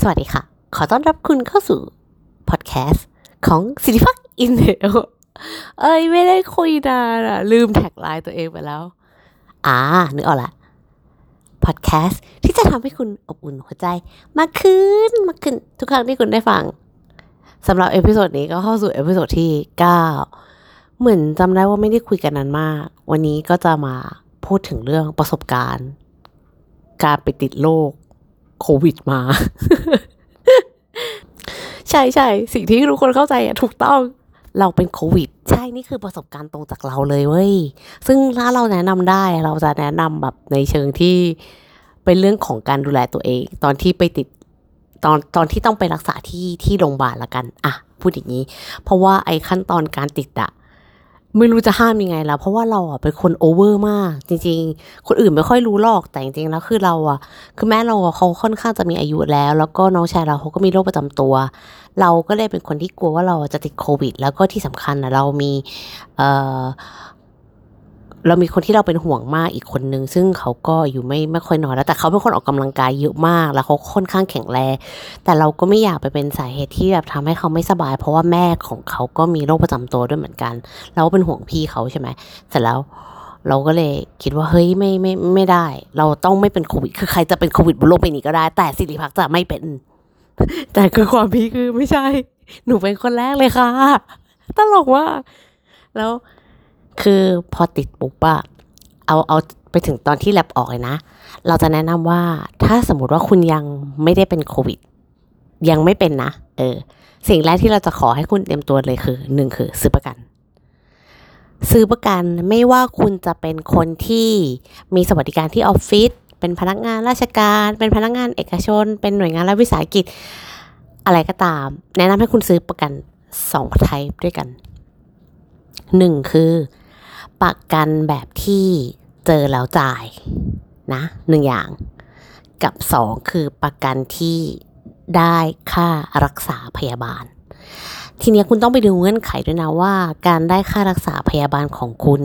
สวัสดีค่ะ ขอต้อนรับคุณเข้าสู่พอดแคสต์ของสิริพักอินเดลเอ้ยไม่ได้คุยนานอะลืม tagline ตัวเองไปแล้ว อ่า นึกออกละพอดแคสต์ที่จะทำให้คุณอบอุ่นหัวใจมากขึ้นมากขึ้นทุกครั้งที่คุณได้ฟังสำหรับ episode นี้ก็เข้าสู่ episode ที่ 9 เหมือนจำได้ว่าไม่ได้คุยกันนานมาก วันนี้ก็จะมาพูดถึงเรื่องประสบการณ์ การไปติดโรค โควิดมา ใช่ใช่สิ่งที่ทุกคนเข้าใจอะถูกต้องเราเป็นโควิด ใช่นี่คือประสบการณ์ตรงจากเราเลยเว้ย ซึ่งถ้าเราแนะนำได้เราจะแนะนำแบบในเชิงที่เป็นเรื่องของการดูแลตัวเอง ตอนที่ไปติดตอนตอนที่ต้องไปรักษาที่ที่โรงพยาบาลละกัน อะ พูดอย่างนี้ เพราะว่าไอ้ขั้นตอนการติดอะ ไม่รู้จะห้ามยังไงแล้วเพราะว่าเราอะเป็นคนโอเวอร์มาก จริง ๆ คนอื่นไม่ค่อยรู้หรอกแต่จริงๆแล้วคือเราอะ คือแม่เราเขาค่อนข้างจะมีอายุแล้ว แล้วก็น้องชายเราเขาก็มีโรคประจำตัว เราก็เลยเป็นคนที่กลัวว่าเราจะติดโควิด แล้วก็ที่สำคัญนะเรามีเอ่อ เรามีคนที่เราเป็นห่วงมากอีกคนนึง ซึ่งเขาก็อยู่ไม่ไม่ค่อยนอยแล้ว แต่เขาเป็นคนออกกำลังกายเยอะมาก แล้วเขาค่อนข้างแข็งแรงแต่เราก็ไม่อยากไปเป็นสาเหตุที่แบบทำให้เขาไม่สบาย เพราะว่าแม่ของเขาก็มีโรคประจำตัวด้วยเหมือนกัน เราก็เป็นห่วงพี่เขาใช่ไหมเสร็จแล้วเราก็เลยคิดว่าเฮ้ยไม่ไม่ไม่ได้ เราต้องไม่เป็นโควิด คือใครจะเป็นโควิดบนโลกใบนี้ก็ได้ แต่สิริพักจะไม่เป็น แต่คือความพีคคือไม่ใช่ หนูเป็นคนแรกเลยค่ะ ตลกว่ากแล้ว คือพอติดปุ๊บอะเอาเอาไปถึงตอนที่แลบออกเลยนะ เราจะแนะนำว่าถ้าสมมติว่าคุณยังไม่ได้เป็นโควิด ยังไม่เป็นนะ เออ สิ่งแรกที่เราจะขอให้คุณเตรียมตัวเลยคือหนึ่งคือซื้อประกัน ซื้อประกันไม่ว่าคุณจะเป็นคนที่มีสวัสดิการที่ออฟฟิศเป็นพนักงานราชการ เป็นพนักงานเอกชน เป็นหน่วยงานรัฐวิสาหกิจ อะไรก็ตาม แนะนำให้คุณซื้อประกันสองไทป์ด้วยกันหนึ่งคือ ประกันแบบที่เจอแล้วจ่ายนะหนึ่งอย่าง กับสองคือประกันที่ได้ค่ารักษาพยาบาล ทีนี้คุณต้องไปดูเงื่อนไขด้วยนะว่า การได้ค่ารักษาพยาบาลของคุณ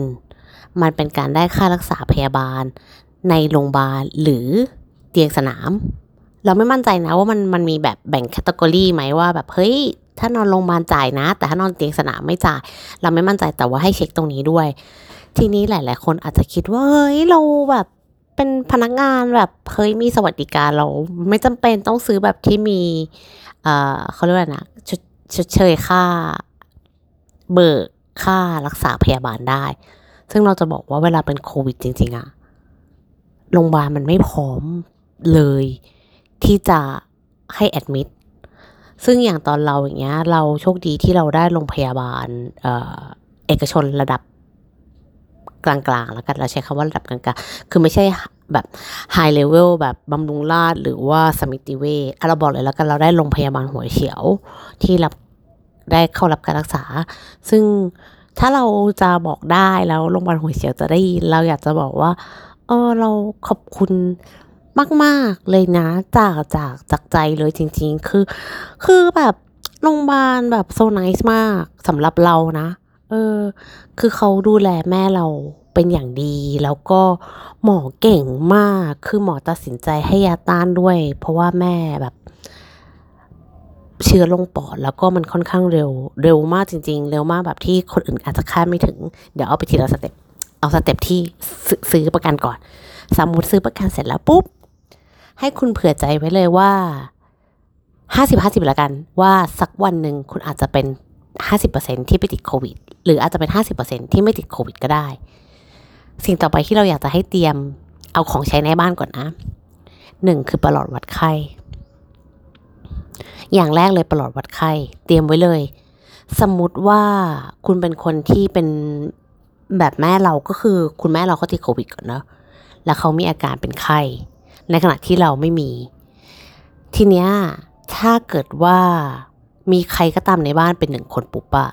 มันเป็นการได้ค่ารักษาพยาบาลในโรงพยาบาลหรือเตียงสนาม เราไม่มั่นใจนะว่ามันมันมีแบบแบ่งแคตตากรีไหมว่าแบบเฮ้ยถ้านอนโรงพยาบาลจ่ายนะ แต่ถ้านอนเตียงสนามไม่จ่าย เราไม่มั่นใจแต่ว่าให้เช็คตรงนี้ด้วย ทีนี้หลาย ๆ คนอาจจะคิดว่าเฮ้ยเราแบบเป็นพนักงานแบบเฮ้ยมีสวัสดิการเรา ไม่จำเป็นต้องซื้อแบบที่มีเอ่อเขาเรียกว่านะชดชดเชยค่า เบิกค่ารักษาพยาบาลได้ ซึ่งเราจะบอกว่าเวลาเป็นโควิดจริง ๆอะโรงพยาบาลมันไม่พร้อมเลย ที่จะให้แอดมิดซึ่งอย่างตอนเราอย่างเงี้ย เราโชคดีที่เราได้โรงพยาบาลเอเอกชนระดับกลางๆ แล้วกันเราใช้คำว่าระดับกลางๆ คือไม่ใช่แบบไฮเลเวลแบบบำรุงราษฎร์หรือว่าสมิติเวชอะเราบอกเลยแล้วกันเราได้โรงพยาบาลหัวเฉียวที่รับได้เข้ารับการรักษา ซึ่งถ้าเราจะบอกได้แล้วโรงพยาบาลหัวเฉียวจะได้ยินเราอยากจะบอกว่า เออเราขอบคุณ มาก ๆ เลยนะ จากจากจากใจเลยจริง ๆ คือ คือแบบโรงพยาบาลแบบโซนิสมากสำหรับเรานะ เออ คือเขาดูแลแม่เราเป็นอย่างดี แล้วก็หมอเก่งมาก คือหมอตัดสินใจให้ยาต้านด้วย เพราะว่าแม่แบบเชื้อลงปอดแล้วก็มันค่อนข้างเร็ว เร็วมากจริง ๆ เร็วมากแบบที่คนอื่นอาจจะคาดไม่ถึง เดี๋ยวเอาไปทีละสเต็ป เอาสเต็ปที่ซื้อซื้อประกันก่อน สมมติซื้อประกันเสร็จแล้วปุ๊บ ให้คุณเผื่อใจไว้เลยว่าห้าสิบห้าสิบละกัน ว่าสักวันหนึ่งคุณอาจจะเป็นห้าสิบเปอร์เซ็นที่ไปติดโควิด หรืออาจจะเป็นห้าสิบเปอร์เซ็นที่ไม่ติดโควิดก็ได้ สิ่งต่อไปที่เราอยากจะให้เตรียมเอาของใช้ในบ้านก่อนนะหนึ่งคือประหลอดวัดไข้ อย่างแรกเลยประหลอดวัดไข้ เตรียมไว้เลย สมมุติว่าคุณเป็นคนที่เป็นแบบแม่เราก็คือ คุณแม่เราเขาติดโควิดก่อนเนาะแล้วเขามีอาการเป็นไข้ ในขณะที่เราไม่มี ทีเนี้ยถ้าเกิดว่ามีใครก็ตามในบ้านเป็นหนึ่งคนปุ๊บอะ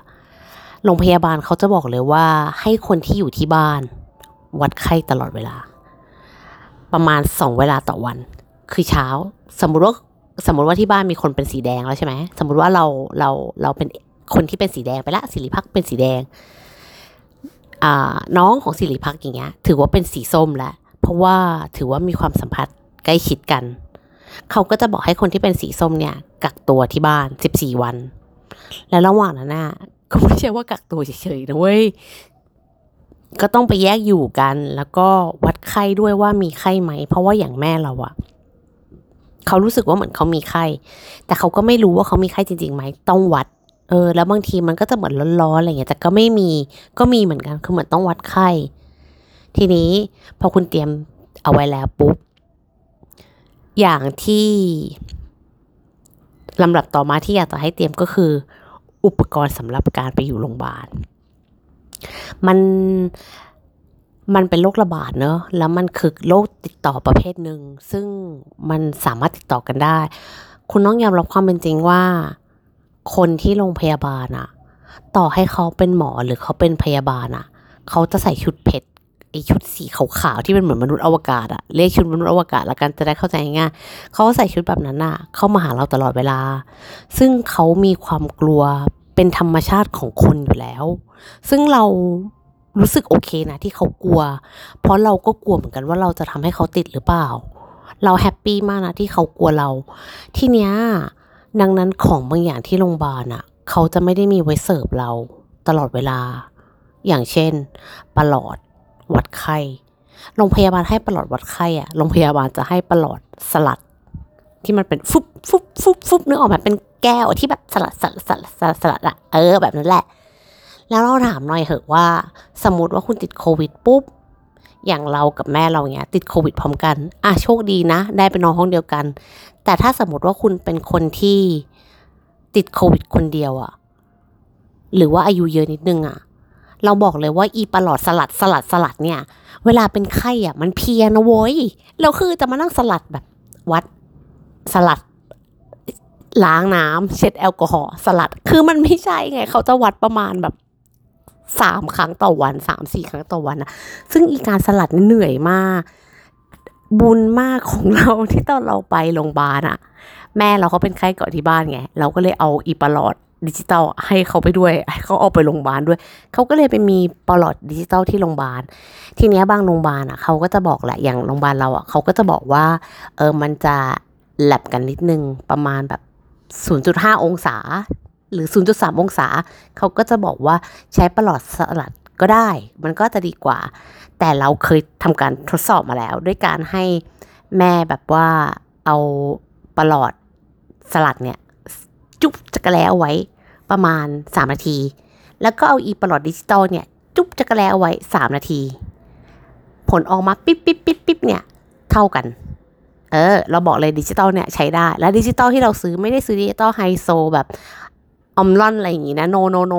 โรงพยาบาลเขาจะบอกเลยว่า ให้คนที่อยู่ที่บ้าน วัดไข้ตลอดเวลา ประมาณสองเวลาต่อวัน คือเช้า สมมุติว่าสมมติว่าที่บ้านมีคนเป็นสีแดงแล้วใช่ไหมสมมุติว่าเราเราเราเป็นคนที่เป็นสีแดงไปละสิริพักษ์เป็นสีแดงอ่าน้องของสิริพักษ์อย่างเงี้ย ถือว่าเป็นสีส้มแล้วเพราะว่าถือว่ามีความสัมพันธ์ ใกล้ชิดกัน เขาก็จะบอกให้คนที่เป็นสีส้มเนี่ย กักตัวที่บ้านสิบสี่วัน และระหว่างนั้นน่ะก็ไม่ใช่ว่ากักตัวเฉยๆนะเว้ยก็ต้องไปแยกอยู่กัน แล้วก็วัดไข้ด้วยว่ามีไข้ไหม เพราะว่าอย่างแม่เราอะเขารู้สึกว่าเหมือนเขามีไข้ แต่เขาก็ไม่รู้ว่าเขามีไข้จริงๆไหมต้องวัด เออ แล้วบางทีมันก็จะเหมือนร้อนๆอะไรเงี้ยแต่ก็ไม่มีก็มีเหมือนกันคือเหมือนต้องวัดไข้ ทีนี้พอคุณเตรียมเอาไว้แล้วปุ๊บ อย่างที่ลำดับต่อมาที่อยากจะให้เตรียมก็คือ อุปกรณ์สำหรับการไปอยู่โรงพยาบาล มันมันเป็นโรคระบาดเนอะแล้วมันคือโรคติดต่อประเภทหนึ่ง ซึ่งมันสามารถติดต่อกันได้ คุณต้องยอมรับความเป็นจริงว่า คนที่โรงพยาบาลอะต่อให้เขาเป็นหมอหรือเขาเป็นพยาบาลอะเขาจะใส่ชุดเพชร ไอชุดสีขาวๆที่เป็นเหมือนมนุษย์อวกาศอะเรียกชุดมนุษย์อวกาศละกันจะได้เข้าใจง่ายเขาใส่ชุดแบบนั้นอะเข้ามาหาเราตลอดเวลา ซึ่งเขามีความกลัวเป็นธรรมชาติของคนอยู่แล้ว ซึ่งเรารู้สึกโอเคนะที่เขากลัว เพราะเราก็กลัวเหมือนกันว่าเราจะทำให้เขาติดหรือเปล่า เราแฮปปี้มากนะที่เขากลัวเรา ทีเนี้ยดังนั้นของบางอย่างที่โรงพยาบาลอะเขาจะไม่ได้มีไว้เสิร์ฟเราตลอดเวลา อย่างเช่นประหลอด วัดไข้โรงพยาบาลให้ประหลอดวัดไข้อะโรงพยาบาลจะให้ประหลอดสลัด ที่มันเป็นฟุบฟุบฟุบฟุบนึกออกไหมเป็นแก้วที่แบบสลัดสลัดสลัดสลัดสลัดอะเออแบบนั้นแหละ แล้วเราถามหน่อยเหอะว่า สมมติว่าคุณติดโควิดปุ๊บอย่างเรากับแม่เราเนี้ย ติดโควิดพร้อมกัน อะโชคดีนะ ได้ไปนอนห้องเดียวกัน แต่ถ้าสมมติว่าคุณเป็นคนที่ติดโควิดคนเดียวอะหรือว่าอายุเยอะนิดนึงอะ เราบอกเลยว่าอีปลอดสลัดสลัดสลัดเนี่ย เวลาเป็นไข้อะมันเพียนะโว้ยแล้วคือจะมานั่งสลัดแบบวัดสลัดล้างน้ำเช็ดแอลกอฮอล์สลัด คือมันไม่ใช่ไง เขาจะวัดประมาณแบบสามครั้งต่อวันสามสี่ครั้งต่อวันนะซึ่งอีการสลัดนี่เหนื่อยมาก บุญมากของเราที่ตอนเราไปโรงพยาบาลอะแม่เราเขาเป็นไข้เกาะที่บ้านไง เราก็เลยเอาอีปลอด ดิจิตอลให้เขาไปด้วยให้เขาเอาไปโรงพยาบาลด้วย เขาก็เลยไปมีปลอดดิจิตอลที่โรงพยาบาล ทีเนี้ยบางโรงพยาบาลอะเขาก็จะบอกแหละอย่างโรงพยาบาลเราอะเขาก็จะบอกว่าเออมันจะแลบกันนิดนึงประมาณแบบ 0.5 องศา หรือ 0.3 องศา เขาก็จะบอกว่าใช้ปรอทสลัดก็ได้ มันก็จะดีกว่า แต่เราเคยทำการทดสอบมาแล้ว ด้วยการให้แม่แบบว่าเอาปรอทสลัดเนี่ย จุ๊บจั๊กกะแร้เอาไว้ประมาณ 3 นาที แล้วก็เอาอีปรอทดิจิตอลเนี่ยจุ๊บจั๊กกะแร้เอาไว้ 3 นาที ผลออกมาปิ๊บปิ๊บปิ๊บปิ๊บเนี่ยเท่ากัน เออ เราบอกเลยดิจิตอลเนี่ยใช้ได้ และดิจิตอลที่เราซื้อไม่ได้ซื้อดิจิตอลไฮโซแบบ Omron อะไรอย่างงี้นะ no no no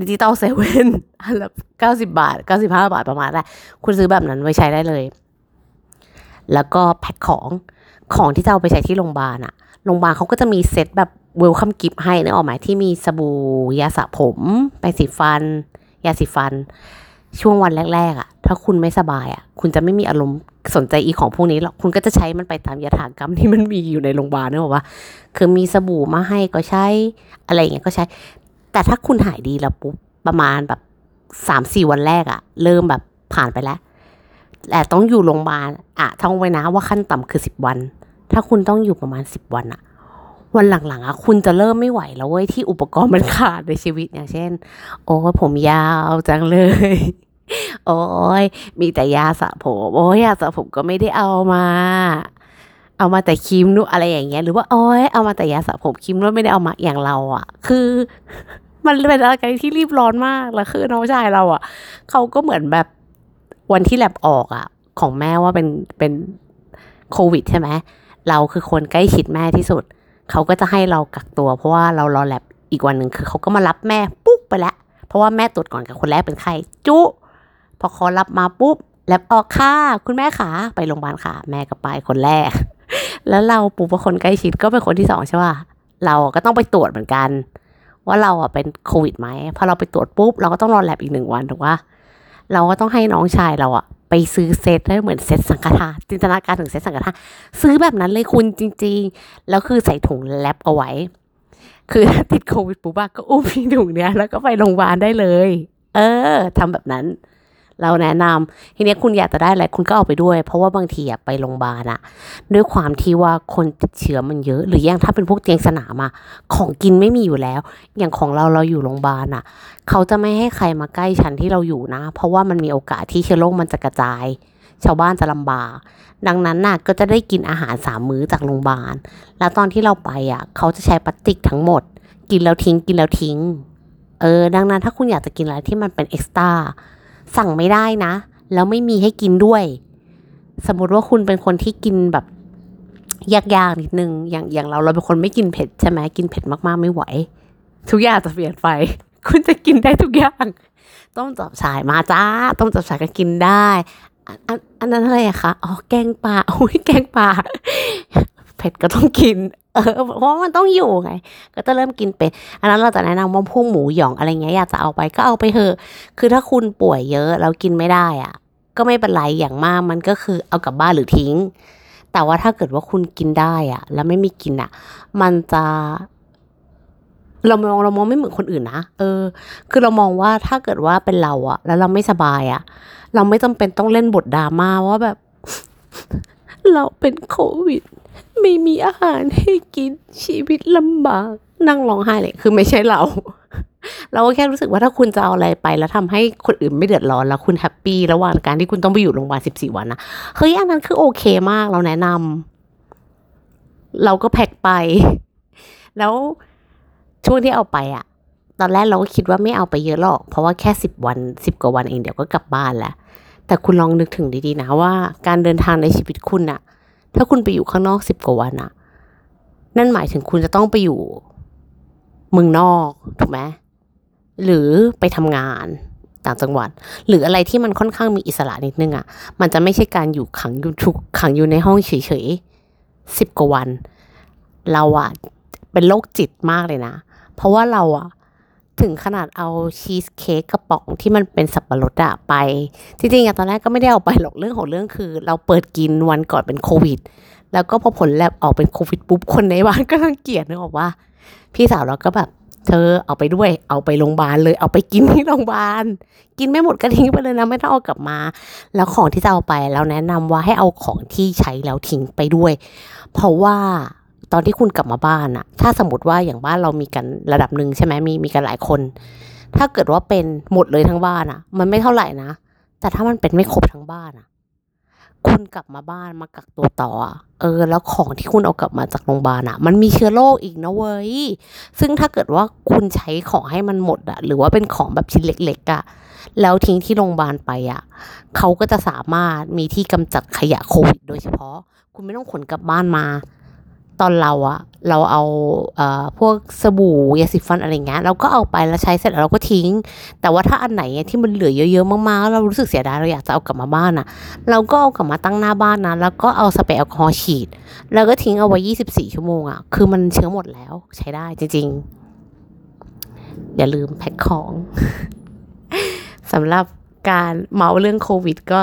ดิจิตอลเซเว่นอันละเก้าสิบบาทเก้าสิบห้าบาทประมาณนั้นคุณซื้อแบบนั้นไว้ใช้ได้เลย แล้วก็แพ็คของของที่จะเอาไปใช้ที่โรงพยาบาลอะโรงพยาบาลเขาก็จะมีเซตแบบ welcome gift ให้นะออกหมายที่มีสบู่ยาสระผมแปรงสีฟัน ยาสีฟัน ช่วงวันแรกๆอะ่ะ ถ้าคุณไม่สบายอะ่ะ คุณจะไม่มีอารมณ์สนใจอีของพวกนี้หรอกคุณก็จะใช้มันไปตามยถากรรมที่มันมีอยู่ในโรงพยาบาลนะบอกว่า คือมีสบู่มาให้ก็ใช้อะไรอย่างเงี้ยก็ใช้ แต่ถ้าคุณหายดีแล้วปุ๊บประมาณแบบสามสี่วันแรกอะ่ะ เริ่มแบบผ่านไปแล้วแต่ต้องอยู่โรงพยาบาลอะท่องไว้นะว่าขั้นต่ำคือสิบวัน ถ้าคุณต้องอยู่ประมาณสิบวันอะ วันหลังๆอะคุณจะเริ่มไม่ไหวแล้วเว้ยที่อุปกรณ์มันขาดในชีวิตอย่างเช่น โอ้ผมยาวจังเลย โอ้ยมีแต่ยาสระผมโอ้ยยาสระผมก็ไม่ได้เอามา เอามาแต่ครีมนุ่อะไรอย่างเงี้ย หรือว่าโอ้ยเอามาแต่ยาสระผมครีมนุ่ไม่ได้เอามาอย่างเราอะคือมันเป็นอะไรที่รีบร้อนมาก แล้วคือน้องชายเราอะเขาก็เหมือนแบบวันที่แลบออกอะของแม่ว่าเป็นเป็นโควิดใช่ไหม เราคือคนใกล้ชิดแม่ที่สุด เขาก็จะให้เรากักตัว เพราะว่าเรารอแลบอีกวันหนึ่งคือเขาก็มารับแม่ปุ๊บไปแล้ว เพราะว่าแม่ตรวจก่อนกับคนแรกเป็นไข้จุพอเขารับมาปุ๊บแลบออกค่ะคุณแม่ขาไปโรงพยาบาลค่ะ แม่ก็ไปคนแรก แล้วเราปุ๊บว่าคนใกล้ชิดก็เป็นคนที่สองใช่ป่ะเราก็ต้องไปตรวจเหมือนกัน ว่าเราอะเป็นโควิดไหมพอเราไปตรวจปุ๊บเราก็ต้องรอแลบอีกหนึ่งวันถูกป่ะเราก็ต้องให้น้องชายเราอะ ไปซื้อเซตได้เหมือนเซตสังฆทานจินตนาการถึงเซตสังฆทานซื้อแบบนั้นเลยคุณจริง ๆ แล้วคือใส่ถุงแลบเอาไว้ คือถ้าติดโควิดปุ๊บก็อุ้มถุงเนี้ยแล้วก็ไปโรงพยาบาลได้เลย เออทำแบบนั้น เราแนะนำทีนี้คุณอยากจะได้อะไรคุณก็เอาไปด้วย เพราะว่าบางทีอะไปโรงพยาบาลอะด้วยความที่ว่าคนติดเชื้อมันเยอะ หรืออย่างถ้าเป็นพวกเตียงสนามอะของกินไม่มีอยู่แล้ว อย่างของเราเราอยู่โรงพยาบาลอะเขาจะไม่ให้ใครมาใกล้ชั้นที่เราอยู่นะ เพราะว่ามันมีโอกาสที่เชื้อโรคมันจะกระจาย ชาวบ้านจะลำบาก ดังนั้นน่ะก็จะได้กินอาหารสามมื้อจากโรงพยาบาล แล้วตอนที่เราไปอะเขาจะใช้พลาสติกทั้งหมด กินแล้วทิ้งกินแล้วทิ้งเออดังนั้นถ้าคุณอยากจะกินอะไรที่มันเป็นเอ็กซ์ตร้า สั่งไม่ได้นะ แล้วไม่มีให้กินด้วย สมมติว่าคุณเป็นคนที่กินแบบยากๆนิดนึง อย่างอย่างเราเราเป็นคนไม่กินเผ็ดใช่ไหมกินเผ็ดมากๆไม่ไหว ทุกอย่างจะเปลี่ยนไป คุณจะกินได้ทุกอย่าง ต้มจับฉายมาจ้า ต้มจับฉายก็กินได้ อันอันอันนั้นอะไรอะคะ อ๋อ แกงปลาโอ้ยแกงปลา ผ็ดก็ต้องกิน เออ เพราะมันต้องอยู่ไง ก็จะเริ่มกินเป็นอันนั้นเราจะแนะนำว่าพวกหมูหยองอะไรเงี้ยอยากจะเอาไปก็เอาไปเถอะ คือถ้าคุณป่วยเยอะแล้วกินไม่ได้อะ ก็ไม่เป็นไรอย่างมากมันก็คือเอากลับบ้านหรือทิ้ง แต่ว่าถ้าเกิดว่าคุณกินได้อะ แล้วไม่มีกินอะ มันจะ เรามองเรามองไม่เหมือนคนอื่นนะ เออ คือเรามองว่าถ้าเกิดว่าเป็นเราอะแล้วเราไม่สบายอะเราไม่จำเป็นต้องเล่นบทดราม่าว่าแบบ เราเป็นโควิด ไม่มีอาหารให้กินชีวิตลำบากนั่งร้องไห้เลยคือไม่ใช่เรา เราก็แค่รู้สึกว่าถ้าคุณจะเอาอะไรไป แล้วทำให้คนอื่นไม่เดือดร้อนแล้วคุณแฮปปี้ระหว่างการที่คุณต้องไปอยู่โรงพยาบาลสิบสี่วันนะเฮ้ยอันนั้นคือโอเคมากเราแนะนำเราก็แพ็คไป แล้วช่วงที่เอาไปอะตอนแรกเราก็คิดว่าไม่เอาไปเยอะหรอก เพราะว่าแค่สิบวันสิบกว่าวันเองเดี๋ยวก็กลับบ้านแล้วแต่คุณลองนึกถึงดีๆนะว่า การเดินทางในชีวิตคุณอะ ถ้าคุณไปอยู่ข้างนอกสิบกว่าวันอะนั่นหมายถึงคุณจะต้องไปอยู่เมืองนอกถูกไหมหรือไปทำงานต่างจังหวัด หรืออะไรที่มันค่อนข้างมีอิสระนิดนึงอะมันจะไม่ใช่การอยู่ขังอยู่ทุกขังอยู่ในห้องเฉยๆสิบกว่าวัน เราอะเป็นโรคจิตมากเลยนะ เพราะว่าเราอะ ถึงขนาดเอาชีสเค้กกระป๋องที่มันเป็นสับปะรดอะไป จริงๆอะตอนแรกก็ไม่ได้เอาไปหรอกเรื่องของเรื่องคือ เราเปิดกินวันก่อนเป็นโควิด แล้วก็พอผลแลบออกเป็นโควิดปุ๊บคนในบ้านก็รังเกียจนึกออกว่า พี่สาวเราก็แบบเธอเอาไปด้วย เอาไปโรงพยาบาลเลย เอาไปกินที่โรงพยาบาล กินไม่หมดก็ทิ้งไปเลยนะ ไม่ต้องเอากลับมา แล้วของที่จะเอาไปเราแนะนำว่าให้เอาของที่ใช้แล้วทิ้งไปด้วย เพราะว่า ตอนที่คุณกลับมาบ้านอะถ้าสมมติว่าอย่างบ้านเรามีกันระดับหนึ่งใช่ไหมมีมีกันหลายคน ถ้าเกิดว่าเป็นหมดเลยทั้งบ้านอะมันไม่เท่าไหร่นะ แต่ถ้ามันเป็นไม่ครบทั้งบ้านอะคุณกลับมาบ้านมากักตัวต่ออะเออ แล้วของที่คุณเอากลับมาจากโรงพยาบาลอะมันมีเชื้อโรคอีกนะเว้ย ซึ่งถ้าเกิดว่าคุณใช้ของให้มันหมดอะหรือว่าเป็นของแบบชิ้นเล็กๆอะแล้วทิ้งที่โรงพยาบาลไปอะเขาก็จะสามารถมีที่กำจัดขยะโควิดโดยเฉพาะ คุณไม่ต้องขนกลับบ้านมา ตอนเราอะเราเอาเอ่อพวกสบู่ยาสีฟันอะไรเงี้ยเราก็เอาไปแล้วใช้เสร็จแล้วเราก็ทิ้ง แต่ว่าถ้าอันไหนที่มันเหลือเยอะๆมากๆเรารู้สึกเสียดายเราอยากจะเอากลับมาบ้านอะเราก็เอากลับมาตั้งหน้าบ้านนะแล้วก็เอาสเปรย์แอลกอฮอล์ฉีด แล้วก็ทิ้งเอาไว้ 24 ชั่วโมงอะคือมันเชื้อหมดแล้วใช้ได้จริงๆ อย่าลืมแพ็คของสำหรับการเมาท์เรื่องโควิดก็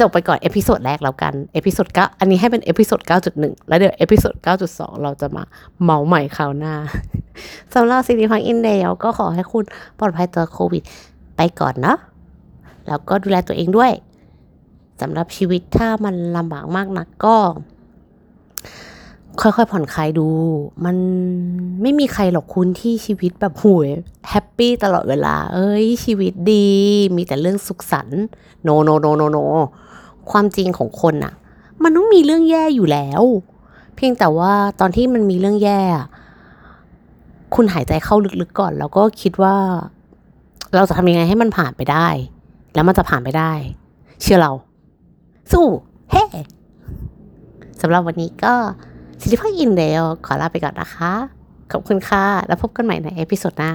จบไปก่อน episode แรกแล้วกัน episode เก้าอันนี้ให้เป็น episode เก้าจุดหนึ่งแล้วเดี๋ยว episode เก้าจุดสองเราจะมาเมาท์ใหม่คราวหน้าสำหรับสิริพังอินเดียก็ขอให้คุณปลอดภัยจากโควิด ไปก่อนเนาะแล้วก็ดูแลตัวเองด้วยสำหรับชีวิตถ้ามันลำบากมากนักก็ ค่อยๆผ่อนคลายดู มันไม่มีใครหรอกคุณที่ชีวิตแบบห่วยhappy ตลอดเวลา เอ้ย ชีวิตดี มีแต่เรื่องสุขสันต์ no no no no no ความจริงของคนอะมันต้องมีเรื่องแย่อยู่แล้ว เพียงแต่ว่าตอนที่มันมีเรื่องแย่ คุณหายใจเข้าลึกๆก่อน แล้วก็คิดว่า เราจะทำยังไงให้มันผ่านไปได้ แล้วมันจะผ่านไปได้ เชื่อเรา สู้ เฮ้สำหรับวันนี้ก็สิริพักอินเดลขอลาไปก่อนนะคะ ขอบคุณค่ะ แล้วพบกันใหม่ในเอพิโซดหน้า